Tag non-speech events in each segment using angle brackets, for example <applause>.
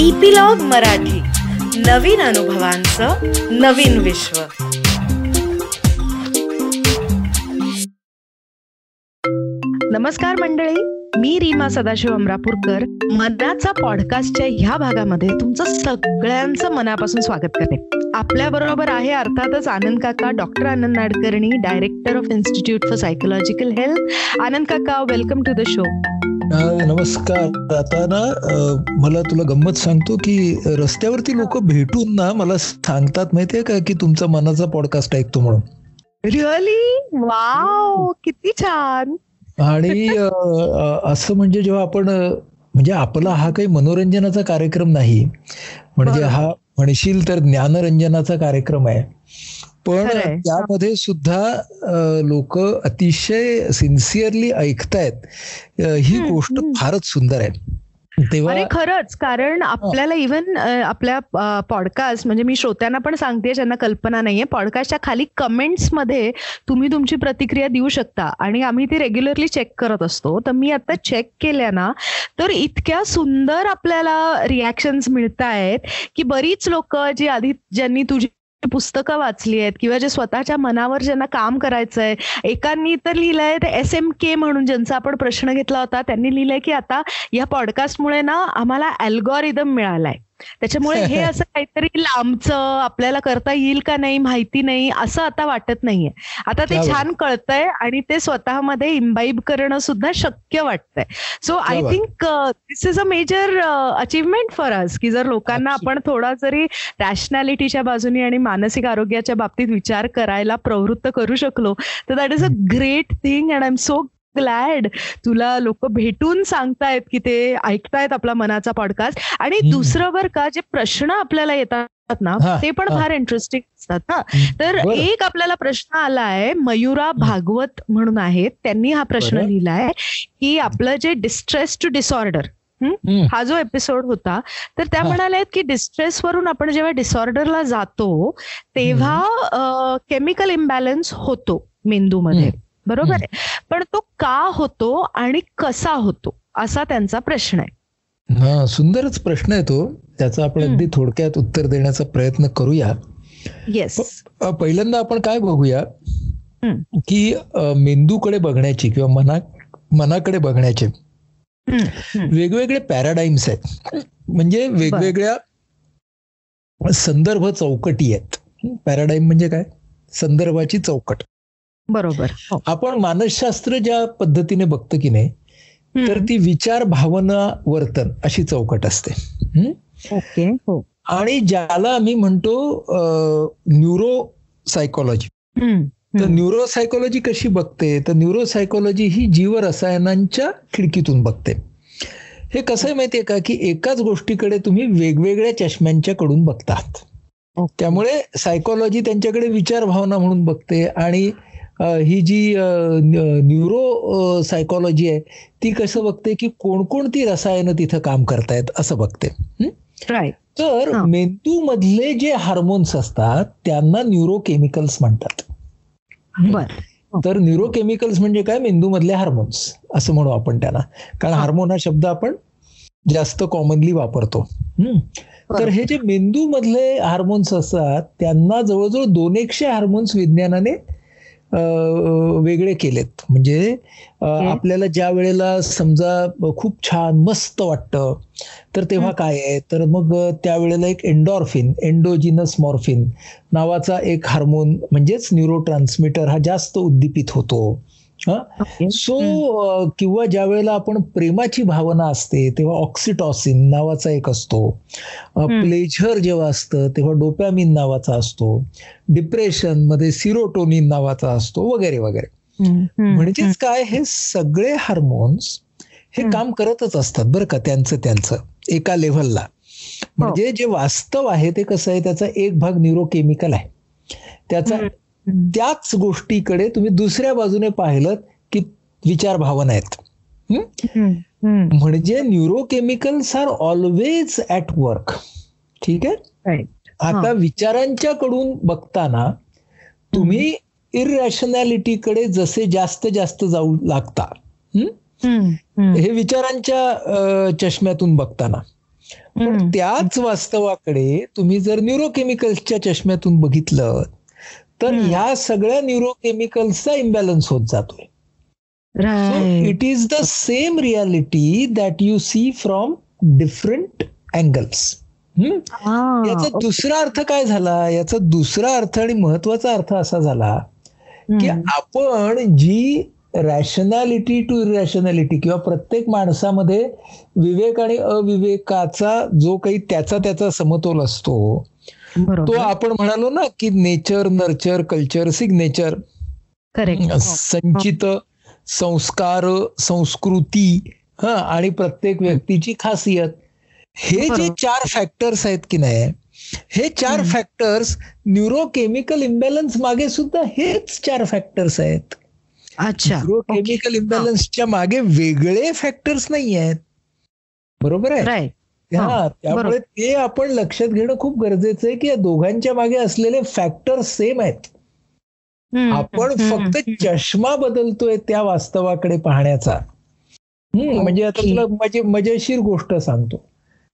Epilogue Marathi. नवीन अनुभवांचं नवीन विश्व. नमस्कार मंडळी मी रीमा सदाशिव अमरापूरकर. मनाचा पॉडकास्टच्या ह्या भागामध्ये तुमचं सगळ्यांचं मनापासून स्वागत करते. आपल्या बरोबर आहे अर्थातच आनंद काका doctor Anand Nadkarni director of institute for psychological health Anand काका वेलकम टू द शो नमस्कार. आता ना मला तुला गंमत सांगतो की रस्त्यावरती लोक भेटून ना मला सांगतात माहितीये का की तुमचा मनाचा पॉडकास्ट ऐकतो म्हणून. रिअली वाव किती छान. आणि असं म्हणजे जेव्हा आपण म्हणजे आपला हा काही मनोरंजनाचा कार्यक्रम नाही म्हणजे हा म्हणशील तर ज्ञानरंजनाचा कार्यक्रम आहे. पण त्यामध्ये सुद्धा लोक अतिशय सिन्सिअरली ऐकतायत. ही गोष्ट फारच सुंदर आहे. तेव्हा खरंच. कारण आपल्याला इव्हन आपल्या पॉडकास्ट म्हणजे मी श्रोत्यांना पण सांगते ज्यांना कल्पना नाहीये पॉडकास्टच्या खाली कमेंट्समध्ये तुम्ही तुमची प्रतिक्रिया देऊ शकता. आणि आम्ही ती रेग्युलरली चेक करत असतो. तर मी आता चेक केल्या ना तर इतक्या सुंदर आपल्याला रिॲक्शन्स मिळत आहेत की बरीच लोक जी आधी ज्यांनी तुझी पुस्तकं वाचली आहेत किंवा जे स्वतःच्या मनावर ज्यांना काम करायचंय एकांनी तर लिहिलंय ते एस एम के म्हणून ज्यांचा आपण प्रश्न घेतला होता त्यांनी लिहिलंय की आता या पॉडकास्टमुळे ना आम्हाला अल्गोरिदम मिळालाय. त्याच्यामुळे हे <laughs> असं काहीतरी लांबचं आपल्याला करता येईल का नाही माहिती नाही असं आता वाटत नाहीये. आता ते छान कळतंय आणि ते स्वतःमध्ये इम्बाईब करणं सुद्धा शक्य वाटतंय. So I think this is a major achievement for us की जर लोकांना आपण थोडा जरी रॅशनॅलिटीच्या बाजूने आणि मानसिक आरोग्याच्या बाबतीत विचार करायला प्रवृत्त करू शकलो तर that is a great thing and I am so glad तुला लोक भेटून सांगतायत की ते ऐकतायत आपला मनाचा पॉडकास्ट आणि दुसरं बर का जे प्रश्न आपल्याला येतात ना ते पण फार इंटरेस्टिंग असतात ना. तर एक आपल्याला प्रश्न आलाय मयुरा भागवत म्हणून आहेत. त्यांनी हा प्रश्न लिहिलाय की आपलं जे डिस्ट्रेस टू डिसऑर्डर हा जो एपिसोड होता तर त्या म्हणाल्या की डिस्ट्रेस वरून आपण जेव्हा डिसऑर्डरला जातो तेव्हा केमिकल इम्बॅलन्स होतो मेंदूमध्ये. बरोबर आहे. पण तो का होतो आणि कसा होतो असा त्यांचा प्रश्न आहे. हा सुंदरच प्रश्न आहे तो. त्याचा आपण अगदी थोडक्यात उत्तर देण्याचा प्रयत्न करूया. येस पहिल्यांदा आपण काय बघूया? की मेंदूकडे बघण्याची किंवा मना मनाकडे बघण्याचे वेगवेगळे पॅराडाईम्स आहेत. म्हणजे वेगवेगळ्या संदर्भ चौकटी आहेत. पॅराडाईम म्हणजे काय? संदर्भाची चौकट. बरोबर हो. आपण मानसशास्त्र ज्या पद्धतीने बघतो की नाही तर ती विचार भावना वर्तन अशी चौकट असते. ओके हो. आणि ज्याला आम्ही म्हणतो न्यूरो सायकोलॉजी तर न्यूरो सायकोलॉजी कशी बघते? तर न्यूरो सायकोलॉजी ही जीवरसायनांच्या खिडकीतून बघते. हे कसं आहे माहितीये का? की एकाच गोष्टीकडे तुम्ही वेगवेगळ्या चष्म्यांच्या कडून बघतात. त्यामुळे सायकोलॉजी त्यांच्याकडे विचार भावना म्हणून बघते आणि ही जी न्यूरो सायकोलॉजी आहे ती कसं बघते की कोणकोणती रसायनं तिथं काम करतायत असं बघते. तर मेंदू मधले जे हार्मोन्स असतात त्यांना न्यूरो केमिकल्स म्हणतात तर न्यूरो केमिकल्स म्हणजे काय? मेंदू मधले हार्मोन्स असं म्हणू आपण त्यांना. कारण हार्मोन हा शब्द आपण जास्त कॉमनली वापरतो. तर हे जे मेंदू मधले हार्मोन्स असतात त्यांना जवळजवळ दोन एकशे हार्मोन्स विज्ञानाने वेगळे केलेत. म्हणजे आपल्याला ज्या वेळेला समजा खूप छान मस्त वाटतं तर तेव्हा काय आहे? तर मग त्यावेळेला एक एन्डॉर्फिन एन्डोजिनस मॉर्फिन नावाचा एक हार्मोन म्हणजेच न्यूरो ट्रान्समिटर हा जास्त उद्दीपित होतो. सो किंवा ज्या वेळेला आपण प्रेमाची भावना असते तेव्हा ऑक्सिटॉसिन नावाचा एक असतो. प्लेझर जेव्हा असतं तेव्हा डोपॅमिन नावाचा असतो. डिप्रेशनमध्ये सिरोटोनिन नावाचा असतो वगैरे वगैरे. म्हणजेच काय हे सगळे हार्मोन्स हे काम करतच असतात बरं का त्यांचं त्यांचं एका लेव्हलला म्हणजे जे वास्तव आहे ते कसं आहे त्याचा एक भाग न्यूरोकेमिकल आहे. त्याचा त्याच गोष्टीकडे तुम्ही दुसऱ्या बाजूने पाहिलं की विचार भावना आहेत. म्हणजे neurochemicals are always at work ठीक आहे? आता विचारांच्या कडून बघताना तुम्ही इरॅशनॅलिटीकडे जसे जास्त जास्त जाऊ लागता. हे? विचारांच्या चष्म्यातून बघताना. पण त्याच वास्तवाकडे तुम्ही जर न्यूरोकेमिकल्सच्या चष्म्यातून बघितलं तर ह्या सगळ्या न्यूरोकेमिकल्सचा इम्बॅलन्स होत जातोय. It is the same reality that you see from different angles याचा दुसरा अर्थ काय झाला? याचा दुसरा अर्थ आणि महत्त्वाचा अर्थ असा झाला की आपण जी रॅशनॅलिटी टू इरॅशनॅलिटी किंवा प्रत्येक माणसामध्ये विवेक आणि अविवेकाचा जो काही त्याचा त्याचा समतोल असतो तो आपण म्हणालो ना की नेचर नर्चर कल्चर सिग्नेचर. संचित संस्कार संस्कृती हा आणि प्रत्येक व्यक्तीची खासियत. हे जे चार फॅक्टर्स आहेत की नाही हे चार फॅक्टर्स न्यूरोकेमिकल इम्बॅलन्स मागे सुद्धा हेच चार फॅक्टर्स आहेत. अच्छा. न्यूरोकेमिकल इम्बॅलन्सच्या मागे वेगळे फॅक्टर्स नाही आहेत बरोबर आहे? हा त्यामुळे ते आपण लक्षात घेणं खूप गरजेचं आहे की या दोघांच्या मागे असलेले फॅक्टर्स सेम आहेत. आपण फक्त चष्मा बदलतोय त्या वास्तवाकडे पाहण्याचा. म्हणजे आता तुला माझी मजेशीर गोष्ट सांगतो.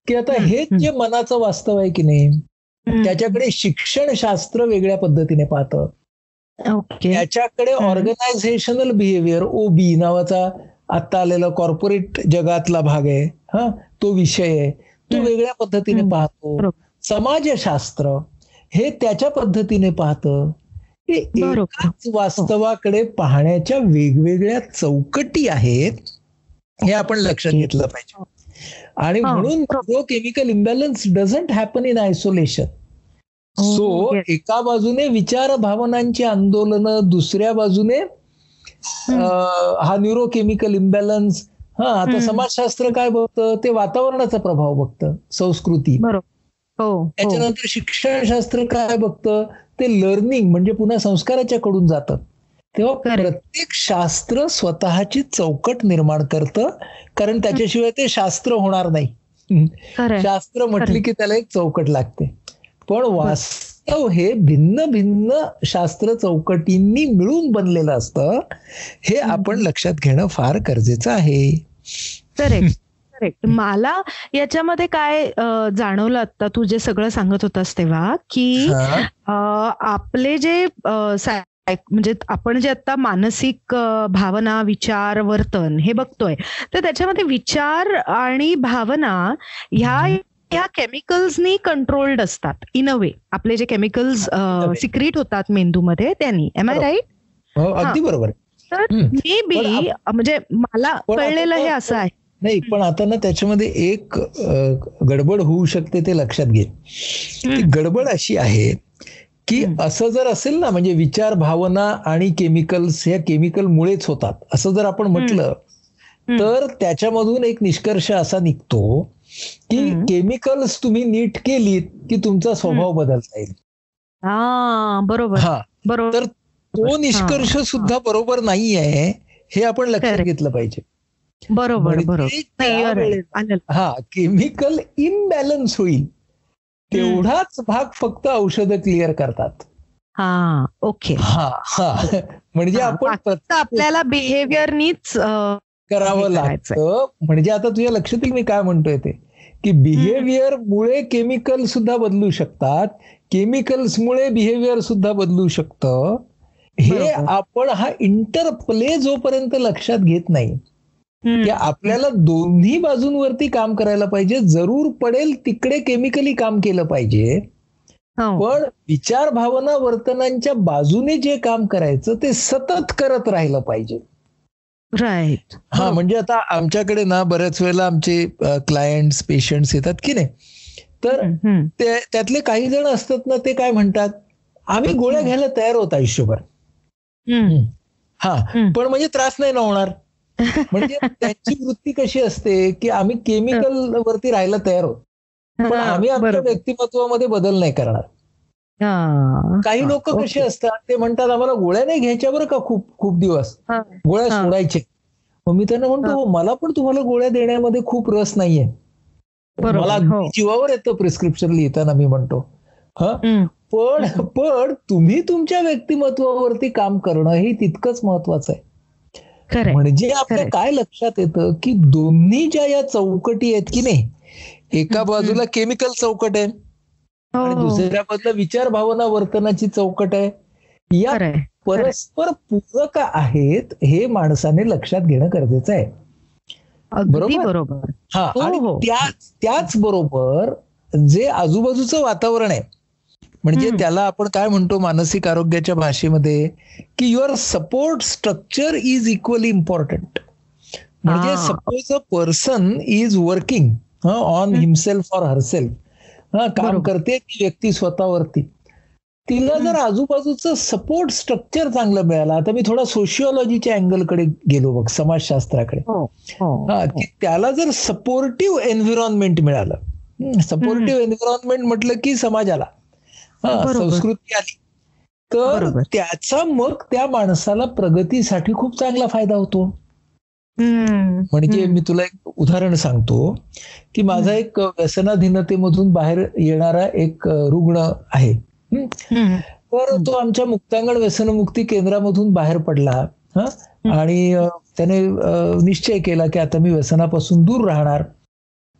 की आता हेच जे मनाचं वास्तव आहे की नाही त्याच्याकडे शिक्षण शास्त्र वेगळ्या पद्धतीने पाहतं. त्याच्याकडे ऑर्गनायझेशनल बिहेवियर ओबी नावाचा आता आलेला कॉर्पोरेट जगातला भाग आहे हा तो विषय आहे. तो वेगळ्या पद्धतीने पाहतो. समाजशास्त्र हे त्याच्या पद्धतीने पाहतं. एकाच वास्तवाकडे पाहण्याच्या वेगवेगळ्या चौकटी आहेत हे आपण लक्षात घेतलं पाहिजे. आणि म्हणून तो chemical imbalance doesn't happen in isolation so एका बाजूने विचार भावनांची आंदोलन दुसऱ्या बाजूने हा न्यूरोकेमिकल इम्बॅलन्स हा आता समाजशास्त्र काय बघतं? ते वातावरणाचा प्रभाव बघतं संस्कृती. त्याच्यानंतर शिक्षणशास्त्र काय बघतं? ते लर्निंग म्हणजे पुन्हा संस्काराच्या कडून जातं. तेव्हा प्रत्येक शास्त्र स्वतःची चौकट निर्माण करतं कारण त्याच्याशिवाय ते शास्त्र होणार नाही. शास्त्र म्हटली की त्याला एक चौकट लागते. पण वास्तव हे भिन्न भिन्न शास्त्र चौकटींनी मिळून बनलेलं असतं हे आपण लक्षात घेणं फार गरजेचं आहे. करेक्ट. <laughs> करेक्ट. मला याच्यामध्ये काय जाणवलं आता तू जे सगळं सांगत होतास तेव्हा की आपले जे म्हणजे आपण जे आता मानसिक भावना विचार वर्तन हे बघतोय तर त्याच्यामध्ये विचार आणि भावना ह्या ह्या केमिकल्सनी कंट्रोल्ड असतात इन अ वे. आपले जे केमिकल्स सिक्रिट होतात मेंदूमध्ये त्यांनी. एम आय राईट अगदी बरोबर. तर मे बी म्हणजे मला कळलेलं हे असं आहे. नाही पण आता ना त्याच्यामध्ये एक गडबड होऊ शकते ते लक्षात घे. गडबड अशी आहे की असं जर असेल ना म्हणजे विचार भावना आणि केमिकल्स ह्या केमिकल मुळेच होतात. असं जर आपण म्हटलं तर त्याच्यामधून एक निष्कर्ष असा निघतो की केमिकल्स तुम्ही नीट केलीत की तुमचा स्वभाव बदलता येईल. बरोबर. हा. बरोबर. तर तो निष्कर्ष सुद्धा बरोबर नाही आहे हे आपण लक्षात घेतलं पाहिजे. बरोबर बरोबर. हा केमिकल इम्बॅलन्स होईल. तेवढाच भाग फक्त औषध क्लिअर करतात. हा ओके. हा हा. म्हणजे आपण फक्त आपल्याला बिहेवियरनीच करावं लागतं. म्हणजे आता तुझ्या लक्षात येईल मी काय म्हणतोय ते? की बिहेवियर मुळे केमिकल सुद्धा बदलू शकतात. केमिकल्समुळे बिहेवियर सुद्धा बदलू शकतं. हे आपण हा इंटरप्ले जोपर्यंत लक्षात घेत नाही की आपल्याला दोन्ही बाजूंवरती काम करायला पाहिजे जरूर पडेल तिकडे केमिकली काम केलं पाहिजे. पण विचार भावना वर्तनांच्या बाजूने जे काम करायचं ते सतत करत राहिलं पाहिजे. राईट हा म्हणजे आता आमच्याकडे ना बऱ्याच वेळेला आमचे क्लायंट्स पेशंट्स येतात की नाही? तर त्यातले काही जण असतात ना ते काय म्हणतात? आम्ही गोळ्या घ्यायला तयार होत आयुष्यभर. हा. पण म्हणजे त्रास नाही ना होणार? म्हणजे <laughs> त्यांची वृत्ती कशी असते की आम्ही केमिकल वरती राहायला तयार आहोत पण आम्ही आपल्या व्यक्तिमत्वामध्ये बदल नाही करणार. काही लोक कसे असतात ते म्हणतात आम्हाला गोळ्या नाही घ्यायच्या बरं का खूप खूप दिवस? गोळ्या सोडायचे. मग मी त्यांना म्हणतो हो, मला पण तुम्हाला गोळ्या देण्यामध्ये खूप रस नाहीये. मला हो. जीवावर येतं प्रिस्क्रिप्शन लिहिताना मी म्हणतो. हा? पण <laughs> पण तुम्ही तुमच्या व्यक्तिमत्वावरती काम करणं हे तितकंच महत्वाचं आहे म्हणजे आपल्या काय लक्षात येतं की दोन्ही ज्या या चौकटी आहेत की नाही एका बाजूला केमिकल चौकट आहे आणि हो. दुसऱ्या बाजूला विचार भावना वर्तनाची चौकट आहे या. परस्पर पूरक आहेत हे माणसाने लक्षात घेणं गरजेचं आहे बरोबर? हा हो, आणि हो. त्याच त्याच बरोबर जे आजूबाजूचं वातावरण आहे म्हणजे. त्याला आपण काय म्हणतो मानसिक आरोग्याच्या भाषेमध्ये? की your support structure is equally important म्हणजे. Suppose a person is working on himself or herself हा काम. करते ती व्यक्ती स्वतःवरती. तिला जर आजूबाजूचं सपोर्ट स्ट्रक्चर चांगलं मिळालं आता मी थोडा सोशिओलॉजीच्या अँगलकडे गेलो बघ समाजशास्त्राकडे. हो हो हा त्याला जर सपोर्टिव्ह एन्व्हिरॉन्मेंट मिळालं सपोर्टिव्ह एन्व्हिरॉन्मेंट म्हटलं की समाजाला. हा. संस्कृती आली तर. त्याचा मग त्या माणसाला प्रगतीसाठी खूप चांगला फायदा होतो. म्हणजे. मी तुला एक उदाहरण सांगतो की माझा एक व्यसनाधीनतेमधून बाहेर येणारा एक रुग्ण आहे. तर तो आमच्या मुक्तांगण व्यसनमुक्ती केंद्रामधून बाहेर पडला हा आणि त्याने निश्चय केला की आता मी व्यसनापासून दूर राहणार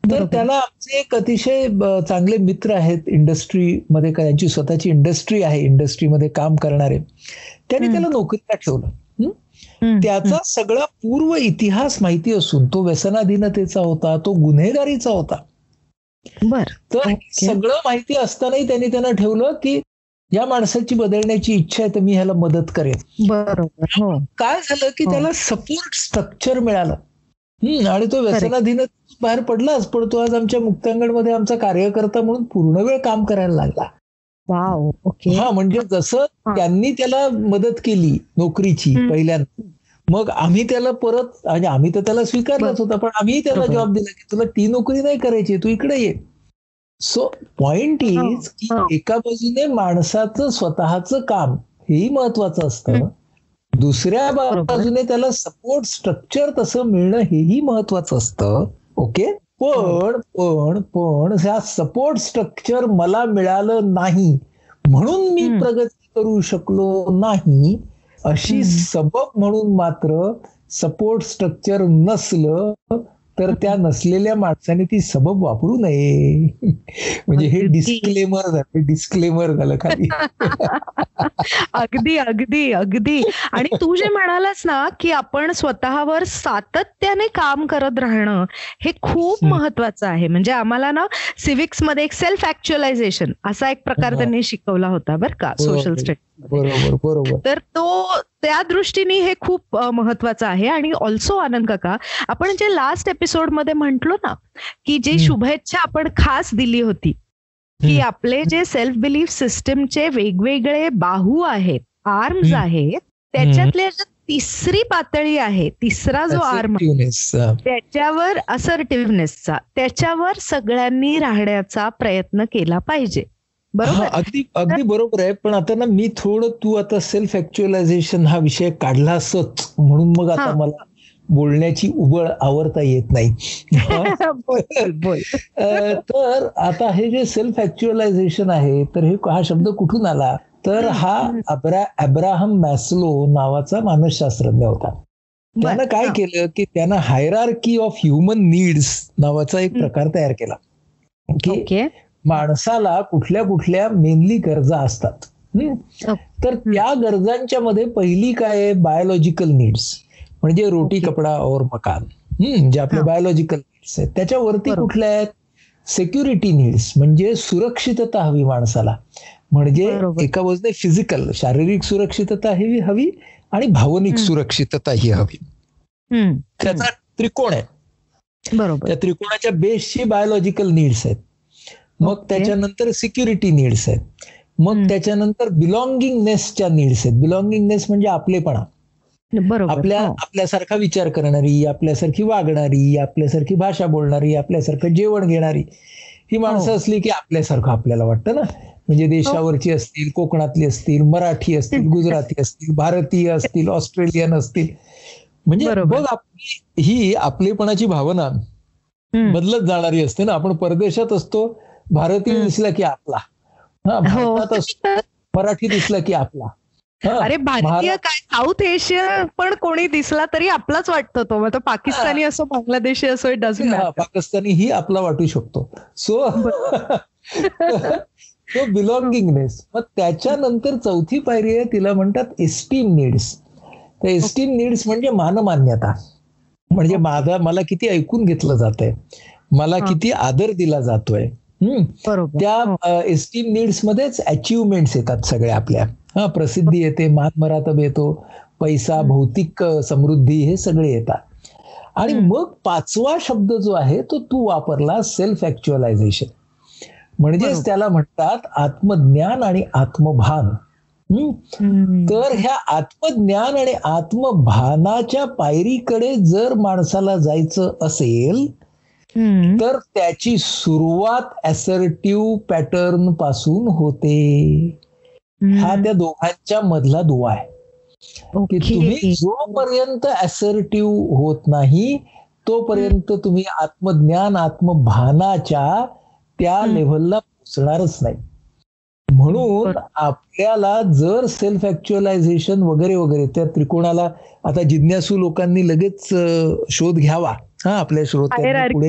तर. त्याला आमचे एक अतिशय चांगले मित्र आहेत इंडस्ट्रीमध्ये का- त्यांची स्वतःची इंडस्ट्री आहे इंडस्ट्रीमध्ये काम करणारे त्यांनी. त्याला नोकरीला ठेवलं. त्याचा सगळा पूर्व इतिहास माहिती असून तो व्यसनाधीनतेचा होता तो गुन्हेगारीचा होता बर तर. सगळं माहिती असतानाही त्यांनी त्यांना ठेवलं की या माणसाची बदलण्याची इच्छा आहे तर मी ह्याला मदत करेन बरोबर हो काय झालं की हो. त्याला सपोर्ट स्ट्रक्चर मिळालं आणि तो व्यसनाधीन बाहेर पडलाच पण तो आज आमच्या मुक्तांगणमध्ये आमचा कार्यकर्ता म्हणून पूर्ण वेळ काम करायला लागला वाव ओके हा म्हणजे जसं. त्यांनी त्याला मदत केली नोकरीची. पहिल्यांदा मग आम्ही त्याला परत आणि आम्ही तर त्याला स्वीकारलंच होता पण आम्ही त्याला. जॉब दिला की तुला ती नोकरी नाही करायची तू इकडे ये सो पॉइंट इज की. एका बाजूने माणसाचं स्वतःचं काम हेही महत्वाचं असतं दुसऱ्या. बाजूने त्याला सपोर्ट स्ट्रक्चर तसं मिळणं हेही महत्वाचं असतं ओके पण पण पण ह्या सपोर्ट स्ट्रक्चर मला मिळालं नाही म्हणून मी. प्रगती करू शकलो नाही अशी. सबब म्हणून मात्र सपोर्ट स्ट्रक्चर नसलं तर त्या नसलेल्या माणसाने ती सबब वापरू नये <laughs> म्हणजे हे. डिस्क्लेमर झालं डिस्क्लेमर झालं खाली <laughs> अगदी अगदी अगदी आणि तू जे म्हणालास ना की आपण स्वतःवर सातत्याने काम करत राहणं हे खूप. महत्वाचं आहे म्हणजे आम्हाला ना सिव्हिक्समध्ये एक सेल्फ ऍक्च्युअलायझेशन असा एक प्रकार. त्यांनी शिकवला होता बरं का. सोशल स्टडी बरोबर बरोबर तर तो त्या दृष्टीने हे खूप महत्वाचं आहे आणि ऑल्सो आनंद काका आपण जे लास्ट एपिसोडमध्ये म्हंटलो ना की जी. शुभेच्छा आपण खास दिली होती की. आपले जे सेल्फ बिलीफ सिस्टमचे वेगवेगळे बाहू आहेत आर्म्स. आहेत त्याच्यातल्या ज्या तिसरी पातळी आहे तिसरा जो आर्म. त्याच्यावर असर्टिव्हनेसचा त्याच्यावर सगळ्यांनी राहण्याचा प्रयत्न केला पाहिजे बरोबर. अगदी अगदी बरोबर आहे. पण आता ना मी थोडं तू आता सेल्फ ऍक्च्युअलायझेशन हा विषय काढला असच. म्हणून मग आता. मला बोलण्याची उबळ आवरता येत नाही. <laughs> तर आता हे जे सेल्फ ऍक्च्युअलायझेशन आहे तर हे हा शब्द कुठून आला? तर हा अब्रा अब्राहम मॅस्लो नावाचा मानसशास्त्रज्ञ होता. त्यानं काय. केलं की त्यानं हायरार्की ऑफ ह्युमन नीड्स नावाचा एक. प्रकार तयार केला. की ओके. माणसाला कुठल्या कुठल्या मेनली गरजा असतात. तर त्या गरजांच्या मध्ये पहिली काय आहे? बायोलॉजिकल नीड्स म्हणजे रोटी. कपडा और मकान. जे आपले हा. बायोलॉजिकल नीड्स आहेत. त्याच्यावरती. कुठल्या आहेत? सेक्युरिटी नीड्स म्हणजे सुरक्षितता हवी माणसाला. म्हणजे. एका बाजूने फिजिकल शारीरिक सुरक्षितता हवी हवी आणि भावनिक. सुरक्षितता ही हवी. त्याचा त्रिकोण आहे. बरोबर. त्या त्रिकोणाच्या बेसची बायोलॉजिकल नीड्स आहेत. मग. त्याच्यानंतर सिक्युरिटी नीड्स आहेत मग. त्याच्यानंतर बिलॉंगिंगनेसच्या नीड्स आहेत बिलॉंगिंगनेस म्हणजे आपलेपणा आपल्या हो. आपल्यासारखा विचार करणारी आपल्यासारखी वागणारी आपल्यासारखी भाषा बोलणारी आपल्यासारखं जेवण घेणारी ही माणसं हो. असली की आपल्यासारखं आपल्याला वाटतं ना म्हणजे देशावरची असतील कोकणातली असतील मराठी असतील <laughs> गुजराती असतील भारतीय असतील ऑस्ट्रेलियन असतील म्हणजे. बघ आपली ही आपलेपणाची भावना. बदलत जाणारी असते ना आपण परदेशात असतो भारतीय. दिसला की आपला. हा भारतात मराठी दिसला की आपला. अरे भारतीय काय? साऊथ एशिया पण कोणी दिसला तरी आपलाच वाटतो तो. मग पाकिस्तानी असो बांगलादेशी असो पाकिस्तानी ही आपला वाटू शकतो. सो तो बिलॉंगिंगनेस मग त्याच्यानंतर चौथी पायरी आहे तिला म्हणतात एस्टीम नीड्स तर एस्टीम नीड्स म्हणजे मानमान्यता. म्हणजे माझा मला किती ऐकून घेतलं जात आहे मला किती आदर दिला जातोय. त्या एस्टीम नीड्स मध्येच अचिव्हमेंट्स येतात सगळ्या आपल्या. हा प्रसिद्धी येते मान मरातब येतो पैसा भौतिक समृद्धी हे सगळे येतात. आणि मग पाचवा शब्द जो आहे तो तू वापरला सेल्फ ऍक्च्युअलायझेशन म्हणजेच त्याला म्हणतात आत्मज्ञान आणि आत्मभान. तर ह्या आत्मज्ञान आणि आत्मभानाच्या पायरीकडे जर माणसाला जायचं असेल तर त्याची सुरुवात असर्टिव्ह पॅटर्नपासून होते. हा त्या दोघांच्या मधला दुवा आहे. की तुम्ही जोपर्यंत असर्टिव्ह होत नाही तोपर्यंत तुम्ही आत्मज्ञान आत्मभानाच्या त्या लेव्हलला पोचणारच नाही. म्हणून आपल्याला जर सेल्फ ऍक्च्युअलायझेशन वगैरे वगैरे त्या त्रिकोणाला आता जिज्ञासू लोकांनी लगेच शोध घ्यावा. हा आपल्या श्रोत्यांनी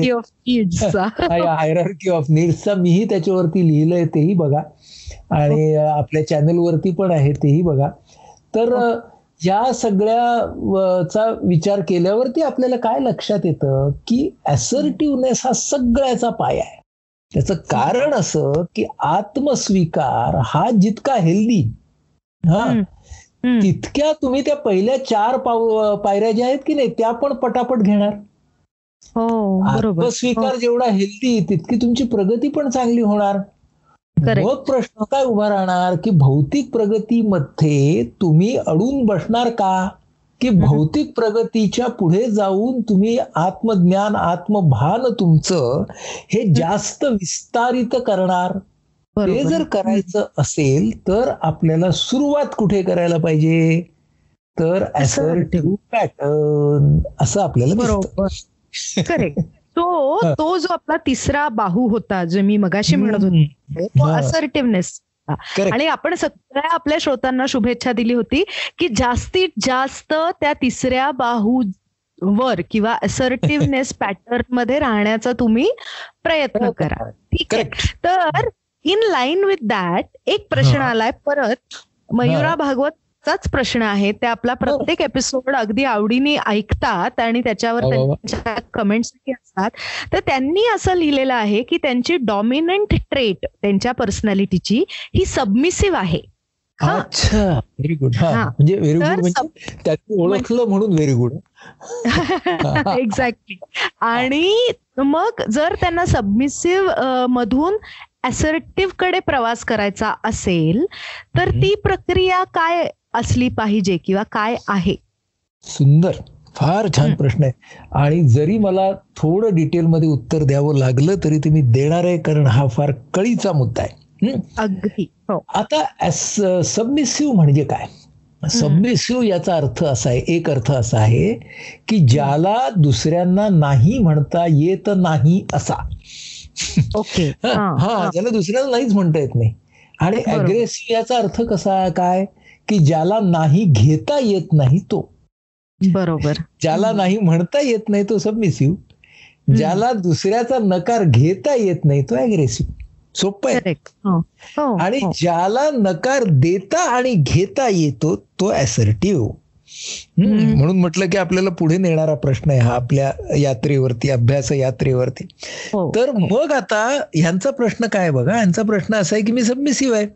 हायरार्की ऑफ नीड्सचा मीही त्याच्यावरती लिहिलंय तेही बघा. आणि आपल्या चॅनलवरती पण आहे तेही बघा. तर या सगळ्याचा विचार केल्यावरती आपल्याला काय लक्षात येतं? की असर्टिव्हनेस हा सगळ्याचा पाय आहे. त्याचं कारण असं की आत्मस्वीकार हा जितका हेल्दी हा तितक्या तुम्ही त्या पहिल्या चार पायऱ्या ज्या आहेत की नाही त्या पण पटापट घेणार. आत्मस्वीकार जेवढा हेल्दी तितकी तुमची प्रगती पण चांगली होणार. मग प्रश्न काय उभा राहणार की भौतिक प्रगतीमध्ये तुम्ही अडून बसणार का? की भौतिक प्रगतीच्या पुढे जाऊन तुम्ही आत्मज्ञान आत्मभान तुमचं हे जास्त विस्तारित करणार. ते जर करायचं असेल तर आपल्याला सुरुवात कुठे करायला पाहिजे? तर असर्टिव्ह पॅटर्न असं आपल्याला बरोबर. करेक्ट तो <laughs> तो जो आपला तिसरा बाहू होता जो मी मगाशी म्हणत होते तो असर्टिव्हनेस आणि आपण सगळ्या आपल्या श्रोतांना शुभेच्छा दिली होती की जास्तीत जास्त त्या तिसऱ्या बाहू वर किंवा असर्टिव्हनेस पॅटर्नमध्ये राहण्याचा तुम्ही प्रयत्न करा. ठीक आहे. तर इन लाईन विथ दॅट एक प्रश्न आलाय परत. मयुरा भागवत चाच प्रश्न आहे. ते आपला प्रत्येक एपिसोड अगदी आवडीने ऐकतात आणि त्याच्यावर त्यांच्या कमेंट्स असतात. तर त्यांनी असं लिहिलेलं आहे की त्यांची डॉमिनंट ट्रेट त्यांच्या पर्सनॅलिटीची ही सबमिसिव्ह आहे. अच्छा. व्हेरी गुड म्हणजे व्हेरी गुड म्हणजे त्यांनी ओळखलं म्हणून व्हेरी गुड एक्झॅक्टली आणि मग जर त्यांना सबमिसिव्ह मधून असर्टिव्हकडे प्रवास करायचा असेल तर ती प्रक्रिया काय असली पाहिजे किंवा काय आहे? सुंदर. फार छान प्रश्न आहे. आणि जरी मला थोडं डिटेलमध्ये उत्तर द्यावं लागलं तरी तुम्ही देणार आहे कारण हा फार कळीचा मुद्दा आहे. अगदी. हो. आता सबमिसिव्ह म्हणजे काय? सबमिसिव्ह याचा अर्थ असा आहे एक अर्थ असा आहे की ज्याला दुसऱ्यांना नाही म्हणता येत नाही असा. ओके. हा. ज्याला दुसऱ्याला नाहीच म्हणता येत नाही. आणि अग्रेसिव्ह याचा अर्थ कसा काय? की ज्याला नाही घेता येत नाही तो. बरोबर. ज्याला नाही म्हणता येत नाही तो सबमिसिव्ह ज्याला दुसऱ्याचा नकार घेता येत नाही तो अग्रेसिव्ह सोप आहे. हो, हो, आणि हो. ज्याला नकार देता आणि घेता येतो तो असर्टिव्ह म्हणून म्हटलं की आपल्याला पुढे नेणारा प्रश्न आहे हा आपल्या यात्रेवरती अभ्यास यात्रेवरती तर मग आता ह्यांचा प्रश्न काय बघा? ह्यांचा प्रश्न असा आहे की मी सबमिसिव्ह आहे.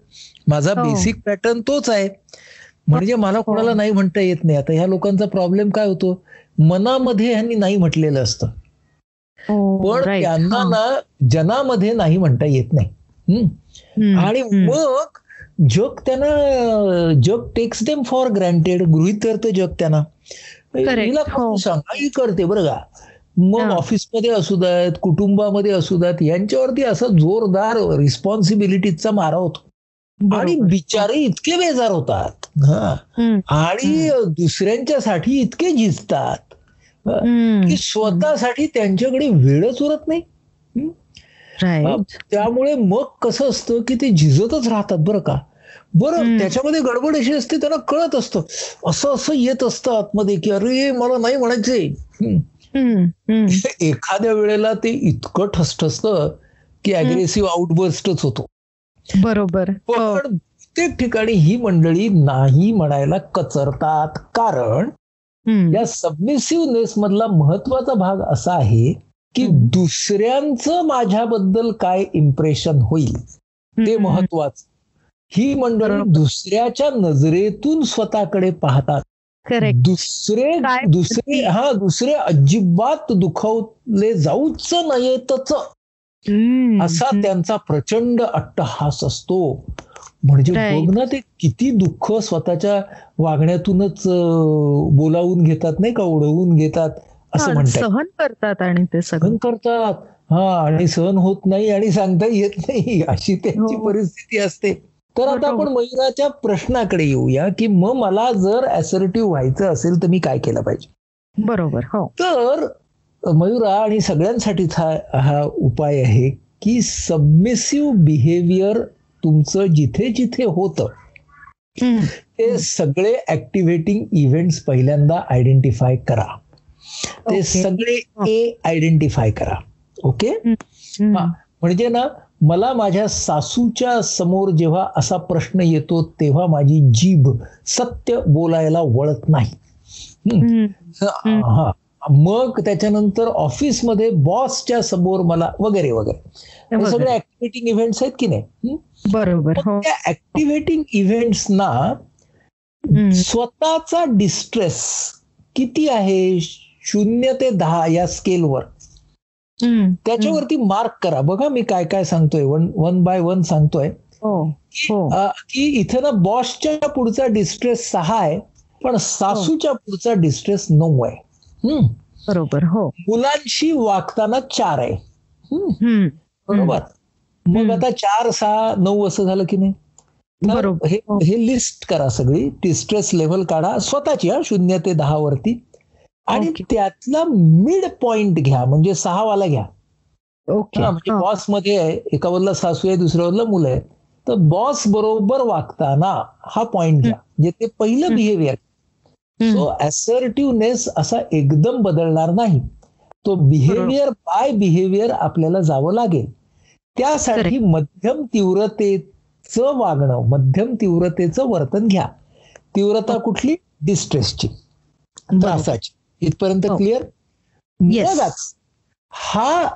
माझा बेसिक पॅटर्न तोच आहे. म्हणजे मला कोणाला नाही म्हणता येत नाही. आता ह्या लोकांचा प्रॉब्लेम काय होतो? मनामध्ये ह्यांनी नाही म्हटलेलं असतं. पण त्यांना ना जनामध्ये नाही म्हणता येत नाही. आणि मग जग त्यांना जग टेक्स देम फॉर ग्रँटेड गृहित करतं जग त्यांना. हिला सांगा ही करते बरं का. मग ऑफिसमध्ये असू द्यात कुटुंबामध्ये असू द्यात यांच्यावरती असा जोरदार रिस्पॉन्सिबिलिटीचा मारा होतो. आणि बिचारे इतके बेजार होतात. आणि दुसऱ्यांच्यासाठी इतके झिजतात की स्वतःसाठी त्यांच्याकडे वेळच उरत नाही. त्यामुळे मग कसं असतं की ते झिजतच राहतात बरं का? बरं त्याच्यामध्ये गडबड अशी असते त्यांना कळत असतं. असं असं येत असतं आतमध्ये की अरे मला नाही म्हणायचंय. एखाद्या वेळेला ते इतकं ठसठसत की अग्रेसिव्ह आउटबर्स्टच होतो. बरोबर. पण प्रत्येक ठिकाणी ही मंडळी नाही म्हणायला कचरतात. कारण या सबमिसिव्हनेस मधला महत्त्वाचा भाग असा आहे की दुसऱ्यांचं माझ्याबद्दल काय इम्प्रेशन होईल ते महत्वाचं ही मंडळी दुसऱ्याच्या नजरेतून स्वतःकडे पाहतात. दुसरे दुसरे हा दुसरे अजिबात दुखवले जाऊच नयेतच असा त्यांचा प्रचंड अट्टहास असतो. म्हणजे बघ ना ते किती दुःख स्वतःच्या वागण्यातूनच बोलावून घेतात नाही का ओढवून घेतात असं म्हणतात. सहन करतात आणि ते सहन करतात. हा आणि सहन होत नाही आणि सांगता येत नाही अशी त्यांची परिस्थिती असते. तर आता आपण मयुराच्या प्रश्नाकडे येऊया की मग मला जर असर्टिव्ह व्हायचं असेल तर मी काय केलं पाहिजे? बरोबर हो. तर मयुरा आणि सगळ्यांसाठीच हा हा उपाय आहे की सबमिसिव्ह बिहेवियर तुमचं जिथे जिथे होतं ते सगळे ऍक्टिव्हेटिंग इव्हेंट्स पहिल्यांदा आयडेंटिफाय करा. ते सगळे ए आयडेंटिफाय करा. ओके म्हणजे ना मला माझ्या सासूच्या समोर जेव्हा असा प्रश्न येतो तेव्हा माझी जीभ सत्य बोलायला वळत नाही. हा. मग त्याच्यानंतर ऑफिसमध्ये बॉसच्या समोर मला वगैरे वगैरे. हे सगळे ऍक्टिव्हेटिंग इव्हेंट्स आहेत की नाही? बरोबर त्या ऍक्टिव्हेटिंग इव्हेंट्सना स्वतःचा डिस्ट्रेस किती आहे? शून्य ते दहा या स्केलवर त्याच्यावरती मार्क करा. बघा मी काय काय सांगतोय. वन वन बाय वन सांगतोय. की इथं ना बॉसच्या पुढचा डिस्ट्रेस सहा आहे पण सासूच्या पुढचा डिस्ट्रेस नऊ आहे. बरोबर हो. मुलांशी वागताना चार आहे. बरोबर. मग आता चार सहा नऊ असं झालं की नाही? बरोबर. हे लिस्ट करा सगळी. डिस्ट्रेस लेव्हल काढा. स्वतःची हा शून्य ते दहा वरती. आणि त्यातला मिड पॉइंट घ्या. म्हणजे सहा वाला घ्या ओके म्हणजे बॉसमध्ये आहे. एका वरला सासू आहे दुसऱ्या वरला मुलं आहे. तर बॉस बरोबर वागताना हा पॉइंट घ्या. म्हणजे ते पहिलं बिहेवियर सो असर्टिव्हनेस असा एकदम बदलणार नाही. तो बिहेवियर बाय बिहेवियर आपल्याला जावं लागेल. त्यासाठी मध्यम तीव्रतेचं वागणं मध्यम तीव्रतेचं वर्तन घ्या. तीव्रता कुठली? डिस्ट्रेसची त्रासाची. इथपर्यंत क्लिअर मगच हा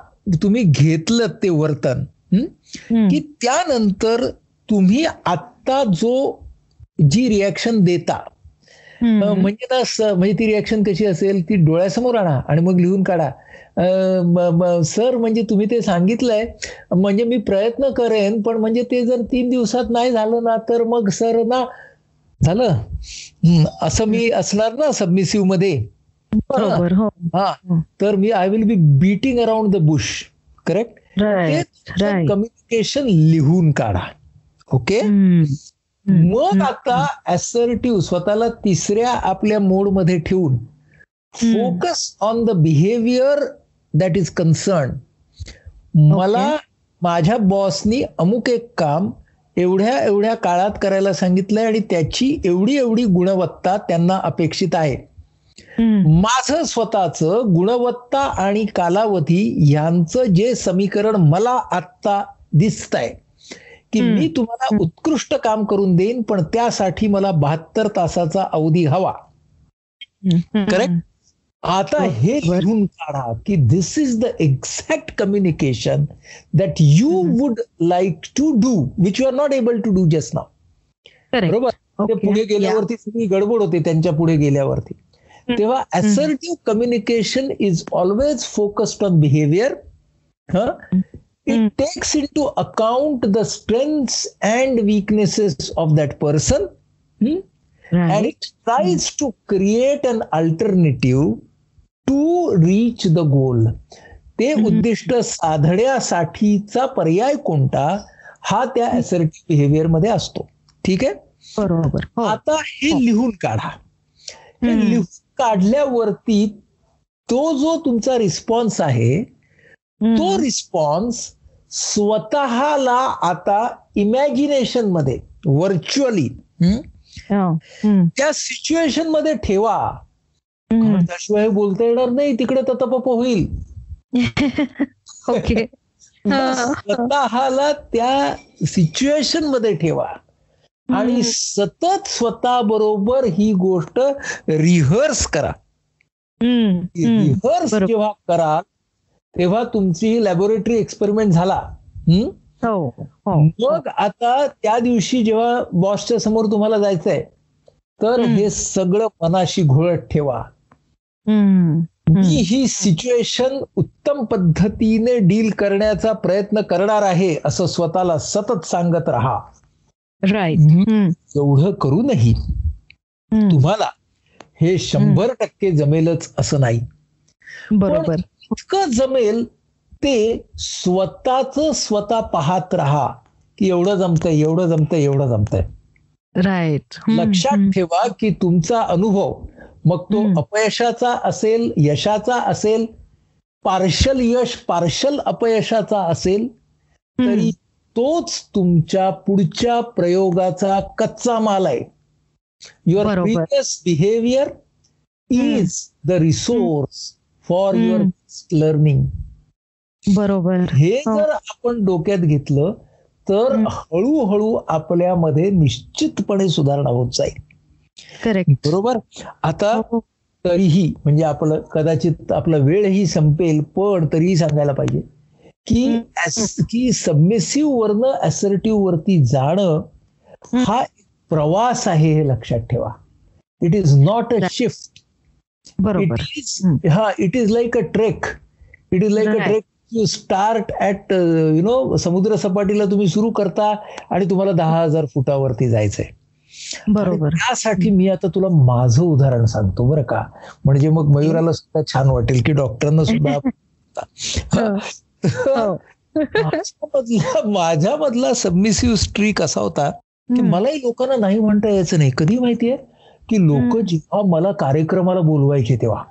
तुम्ही घेतलं ते वर्तन की त्यानंतर तुम्ही आत्ता जो जी रिॲक्शन देता म्हणजे ना म्हणजे ती रिॲक्शन कशी असेल ती डोळ्यासमोर आणा आणि मग लिहून काढा. सर म्हणजे तुम्ही ते सांगितलंय म्हणजे मी प्रयत्न करेन पण म्हणजे ते जर तीन दिवसात नाही झालं ना तर मग सर ना झालं? असं मी असणार ना सबमिसिव्हमध्ये? बरोबर हा. तर मी I will be beating around the bush correct communication लिहून काढा ओके मग आता असर्टिव्ह स्वतःला तिसऱ्या आपल्या मोडमध्ये ठेवून focus on the behaviour that is concern मला माझ्या बॉसनी अमुक एक काम एवढ्या एवढ्या काळात करायला सांगितलंय आणि त्याची एवढी एवढी गुणवत्ता त्यांना अपेक्षित आहे. माझं स्वतःच गुणवत्ता आणि कालावधी यांचं जे समीकरण मला आत्ता दिसतंय. की मी तुम्हाला उत्कृष्ट काम करून देईन पण त्यासाठी मला बहात्तर तासाचा अवधी हवा. करेक्ट आता हे लिहून काढा की this is the exact communication that you would like to do which you are not able to do just नाव बरोबर? ते पुढे गेल्यावरती सगळी गडबड होते त्यांच्या पुढे गेल्यावरती. तेव्हा assertive communication is always focused on behaviour it takes into account the strengths and weaknesses of that person and it tries to create an alternative to reach the goal ते उद्दिष्ट साधण्यासाठीचा पर्याय कोणता? हा त्या असर्टिव्ह बिहेवियरमध्ये असतो. ठीक आहे? बरोबर. आता हे लिहून काढा. हे लिहून काढल्यावरती तो जो तुमचा रिस्पॉन्स आहे तो रिस्पॉन्स स्वतःला आता इमॅजिनेशनमध्ये व्हर्च्युअली त्या सिच्युएशनमध्ये ठेवा. त्याशिवाय बोलता येणार नाही तिकडे ततपप होईल. <laughs> ओके. <laughs> स्वतःला त्या सिच्युएशनमध्ये ठेवा. आणि सतत स्वतः बरोबर ही गोष्ट रिहर्स करा. रिहर्स जेव्हा कराल तेव्हा तुमची लॅबोरेटरी एक्सपेरिमेंट झाला. हो, हो. मग आता त्या दिवशी जेव्हा बॉसच्या समोर तुम्हाला जायचंय तर हे सगळं मनाशी घोळत ठेवा. मी ही सिच्युएशन उत्तम पद्धतीने डील करण्याचा प्रयत्न करणार आहे असं स्वतःला सतत सांगत राहा. एवढं करूनही तुम्हाला हे शंभर टक्के जमेलच असं नाही. बरोबर. इतकं जमेल ते स्वतःच स्वतः पाहत राहा की एवढं जमतंय एवढं जमतंय एवढं जमतंय. राईट लक्षात ठेवा की तुमचा अनुभव मग तो अपयशाचा असेल यशाचा असेल पार्शल यश पार्शल अपयशाचा असेल तरी तोच तुमच्या पुढच्या प्रयोगाचा कच्चा माल आहे. Your previous behaviour is the resource for your learning बरोबर. हे जर आपण डोक्यात घेतलं तर हळूहळू आपल्यामध्ये निश्चितपणे सुधारणा होत जाईल. करेक्ट बरोबर? आता तरीही म्हणजे आपलं कदाचित आपला वेळही संपेल पण तरीही सांगायला पाहिजे की की सबमिसिव्ह वरनं असर्टिव्ह वरती जाणं हा प्रवास आहे हे लक्षात ठेवा. It is not a shift बरोबर. हा it is like a trek it is like a trek you start at you know समुद्र सपाटीला तुम्ही सुरू करता आणि तुम्हाला दहा हजार फुटावरती जायचंय. बरोबर. त्यासाठी मी आता तुला माझं उदाहरण सांगतो बरं का. म्हणजे मग मयुराला सुद्धा छान वाटेल की डॉक्टरांना सुद्धा माझ्या मधला सबमिसिव्ह स्ट्रीक असा होता की मलाही लोकांना नाही म्हणता यायचं नाही. कधी माहितीये? की लोक जेव्हा मला कार्यक्रमाला बोलवायचे तेव्हा.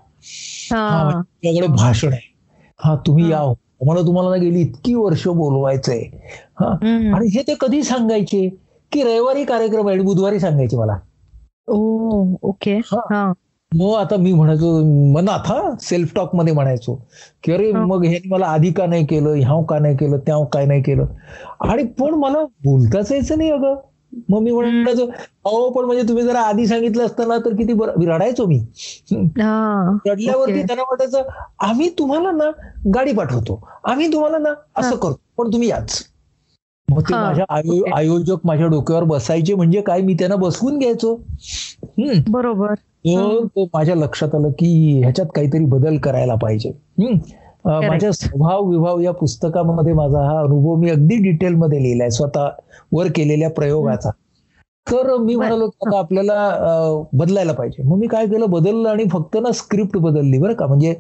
माझ्याकडे भाषण आहे. हा तुम्ही या मला तुम्हाला गेली इतकी वर्ष बोलवायचंय. हा आणि हे ते कधी सांगायचे? की रविवारी कार्यक्रम आहे बुधवारी सांगायचे मला. ओके. मग आता मी म्हणायचो मनात हा सेल्फ टॉकमध्ये म्हणायचो की अरे मग हे मला आधी का नाही केलं? ह्याव का नाही केलं? त्याव काय नाही केलं? आणि पण मला बोलताच यायचं नाही अगं. मग मी म्हणायचो अहो पण म्हणजे तुम्ही जरा आधी सांगितलं असतं ना तर किती बरं रडायचो मी. रडल्यावरती त्यांना वाटायचं आम्ही तुम्हाला ना गाडी पाठवतो. आम्ही तुम्हाला ना असं करतो पण तुम्ही याच. मग ते माझ्या आयोजक माझ्या डोक्यावर बसायचे म्हणजे काय मी त्यांना बसवून घ्यायचो. बरोबर. माझ्या लक्षात आलं की ह्याच्यात काहीतरी बदल करायला पाहिजे. माझ्या स्वभाव विभाव या पुस्तकामध्ये माझा हा अनुभव मी अगदी डिटेलमध्ये लिहिलाय स्वतः वर केलेल्या प्रयोगाचा. तर मी म्हणालो आता आपल्याला बदलायला पाहिजे. मग मी काय केलं बदललं आणि फक्त ना स्क्रिप्ट बदलली बरं का. म्हणजे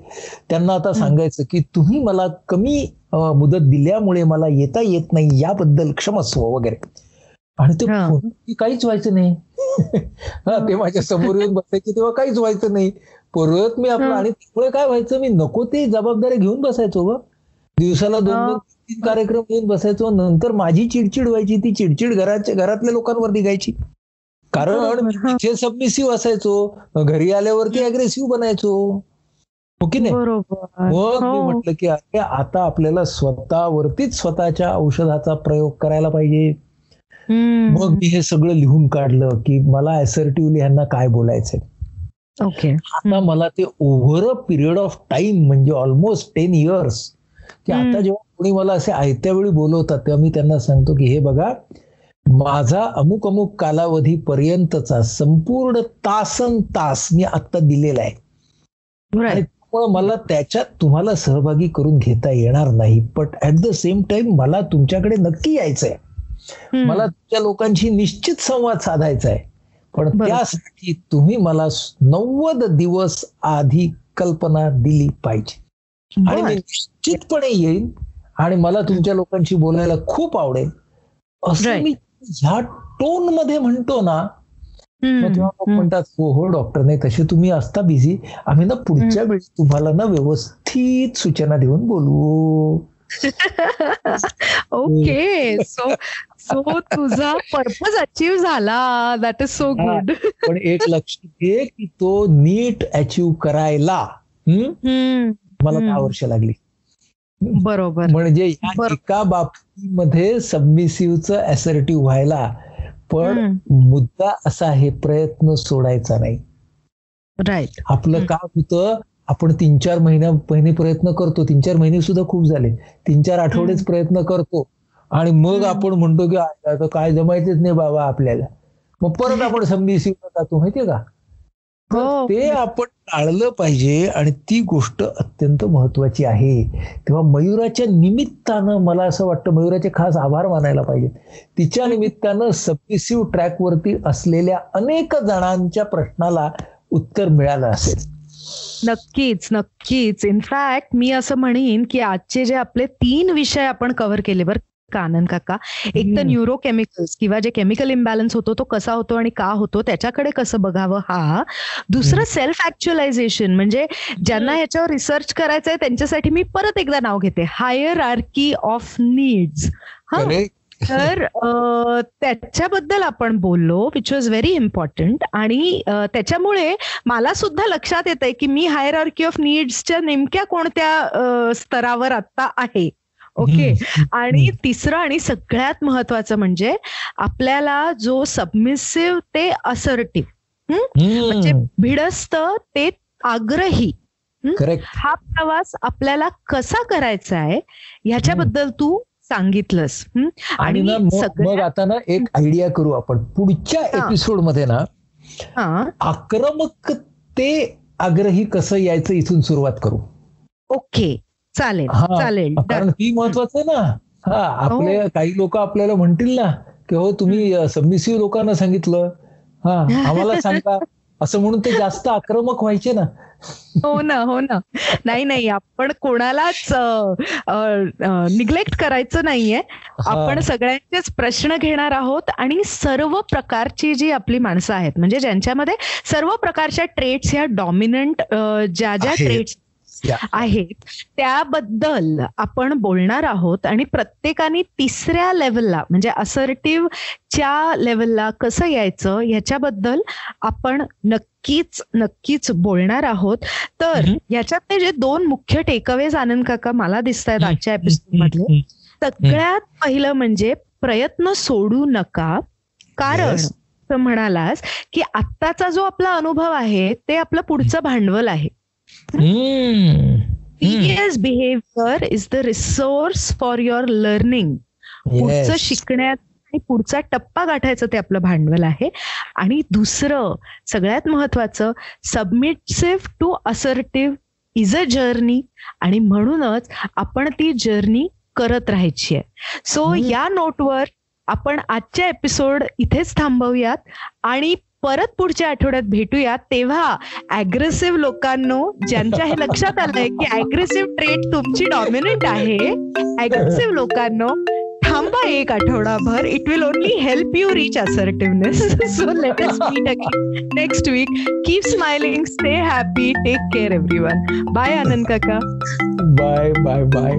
त्यांना आता सांगायचं की तुम्ही मला कमी मुदत दिल्यामुळे मला येता येत नाही याबद्दल क्षमस्व वगैरे. आणि ते काहीच व्हायचं नाही. <laughs> ते माझ्यासमोर येऊन बसायचे तेव्हा काहीच व्हायचं नाही. परत मी आपलं आणि त्यामुळे काय व्हायचं मी नको ते जबाबदारी घेऊन बसायचो ग. दिवसाला दोन दोन तीन कार्यक्रम घेऊन बसायचो. नंतर माझी चिडचिड व्हायची ती चिडचिड घराच्या घरातल्या लोकांवर निघायची. कारण तिथे सबमिसिव्ह असायचो घरी आल्यावरती अग्रेसिव्ह बनायचो. हो की नाही? मग मी म्हटलं की अरे आता आपल्याला स्वतःवरतीच स्वतःच्या औषधाचा प्रयोग करायला पाहिजे. मग मी हे सगळं लिहून काढलं की मला असर्टिव्हली ह्यांना काय बोलायचंय. ओके. आता मला ते over a period of time म्हणजे ऑलमोस्ट टेन इयर्स की आता जेव्हा कोणी मला असे आयत्या वेळी बोलवतात तेव्हा मी त्यांना सांगतो की हे बघा माझा अमुक अमुक कालावधी पर्यंतचा संपूर्ण तासन तास मी आता दिलेला आहे. त्यामुळे मला त्याच्यात तुम्हाला सहभागी करून घेता येणार नाही. But at the same time मला तुमच्याकडे नक्की यायचंय. मला तुमच्या लोकांशी निश्चित संवाद साधायचा आहे पण त्यासाठी तुम्ही मला नव्वद दिवस आधी कल्पना दिली पाहिजे. आणि मी निश्चितपणे येईल आणि मला तुमच्या लोकांशी बोलायला खूप आवडेल. असं मी ह्या टोनमध्ये म्हणतो ना मग तेव्हा म्हणतात हो हो डॉक्टर नाही तसे तुम्ही असता बिझी आम्ही ना पुढच्या वेळी तुम्हाला ना व्यवस्थित सूचना देऊन बोलू <laughs> ओके. सो सो तुझा पर्पज अचीव झाला. दॅट इज सो गुड पण एक लक्ष घे की तो नीट अचीव करायला मला दहा वर्ष लागली. बरोबर. म्हणजे एका बाबतीमध्ये सबमिसिव्हचं असर्टिव्ह व्हायला पण मुद्दा असा आहे प्रयत्न सोडायचा नाही. राईट आपलं काम होतं आपण तीन चार महिन्या महिने प्रयत्न करतो. तीन चार महिने सुद्धा खूप झाले. तीन चार आठवडेच प्रयत्न करतो. आणि मग आपण म्हणतो की आता काय जमायचंच नाही बाबा आपल्याला. मग परत आपण सबमिसिव्ह जातो माहितीये का? हो. ते आपण टाळलं पाहिजे आणि ती गोष्ट अत्यंत महत्वाची आहे. तेव्हा मयुराच्या निमित्तानं मला असं वाटतं मयुराचे खास आभार मानायला पाहिजे तिच्या निमित्तानं सबमिसिव्ह ट्रॅकवरती असलेल्या अनेक जणांच्या प्रश्नाला उत्तर मिळालं असेल. नक्कीच नक्कीच. इनफॅक्ट मी असं म्हणेन की आजचे जे आपले तीन विषय आपण कव्हर केले बरं आनंद काका? एक तर न्यूरोकेमिकल्स किंवा जे केमिकल इम्बॅलन्स होतो तो कसा होतो आणि का होतो त्याच्याकडे कसं बघावं हा. दुसरं सेल्फ ऍक्च्युअलायझेशन म्हणजे ज्यांना याच्यावर रिसर्च करायचंय त्यांच्यासाठी मी परत एकदा नाव घेते. हायर आर्की ऑफ नीड्स हा तर त्याच्याबद्दल आपण बोललो विच वॉज व्हेरी इम्पॉर्टंट आणि त्याच्यामुळे मला सुद्धा लक्षात येत आहे की मी हायर आर्की ऑफ नीड्सच्या नेमक्या कोणत्या स्तरावर आता आहे. ओके? आणि तिसरं आणि सगळ्यात महत्वाचं म्हणजे आपल्याला जो सबमिसिव्ह ते असर्टिव्ह म्हणजे भिडस्त ते आग्रही हा? प्रवास आपल्याला कसा करायचा आहे ह्याच्याबद्दल तू सांगितलंस. आणि मग आता ना एक आयडिया करू आपण. पुढच्या एपिसोडमध्ये ना आक्रमक ते आग्रही कसं यायचं इथून सुरुवात करू. ओके. चालेल. चालेल. कारण ती महत्वाचं आहे ना. हा. आपले हो. काही लोक आपल्याला म्हणतील ना की हो तुम्ही सबमिसिव्ह लोकांना सांगितलं. हा. आम्हाला सांगा. <laughs> असं म्हणून ते जास्त आक्रमक व्हायचे ना. <laughs> हो ना हो ना. नाही नाही आपण कोणालाच निग्लेक्ट करायचं नाहीये. आपण सगळ्यांचेच प्रश्न घेणार आहोत आणि सर्व प्रकारची जी आपली माणसं आहेत म्हणजे ज्यांच्यामध्ये सर्व प्रकारच्या ट्रेड्स ह्या डॉमिनंट ज्या ज्या ट्रेड्स आहेत. त्याबद्दल आपण बोलणार आहोत आणि प्रत्येकाने तिसऱ्या लेवलला म्हणजे असर्टिव्हच्या लेवलला कसं यायचं ह्याच्याबद्दल आपण नक्कीच नक्कीच बोलणार आहोत. तर याच्यातले जे दोन मुख्य टेकअवेज आनंद काका मला दिसत आहेत आजच्या एपिसोड मधले. सगळ्यात पहिलं म्हणजे प्रयत्न सोडू नका. कारण म्हणालास की आत्ताचा जो आपला अनुभव आहे ते आपलं पुढचं भांडवल आहे. Serious behaviour is the resource for your learning पुढचं शिकण्यात आणि पुढचा टप्पा गाठायचं ते आपलं भांडवल आहे. आणि दुसरं सगळ्यात महत्वाचं submissive to assertive is a journey आणि म्हणूनच आपण ती जर्नी करत राहायची आहे. सो या नोटवर आपण आजच्या एपिसोड इथेच थांबवूयात. आणि परत पुढच्या आठवड्यात भेटूया. तेव्हा अग्रेसिव्ह लोकांनो ज्यांच्या हे लक्षात आलंय की अग्रेसिव्ह ट्रेट तुमची डॉमिनंट आहे अग्रेसिव्ह लोकांनो थांबा एक आठवडाभर. It will only help you reach assertiveness so let us meet again next week keep smiling stay happy take care everyone bye Anand काका बाय बाय बाय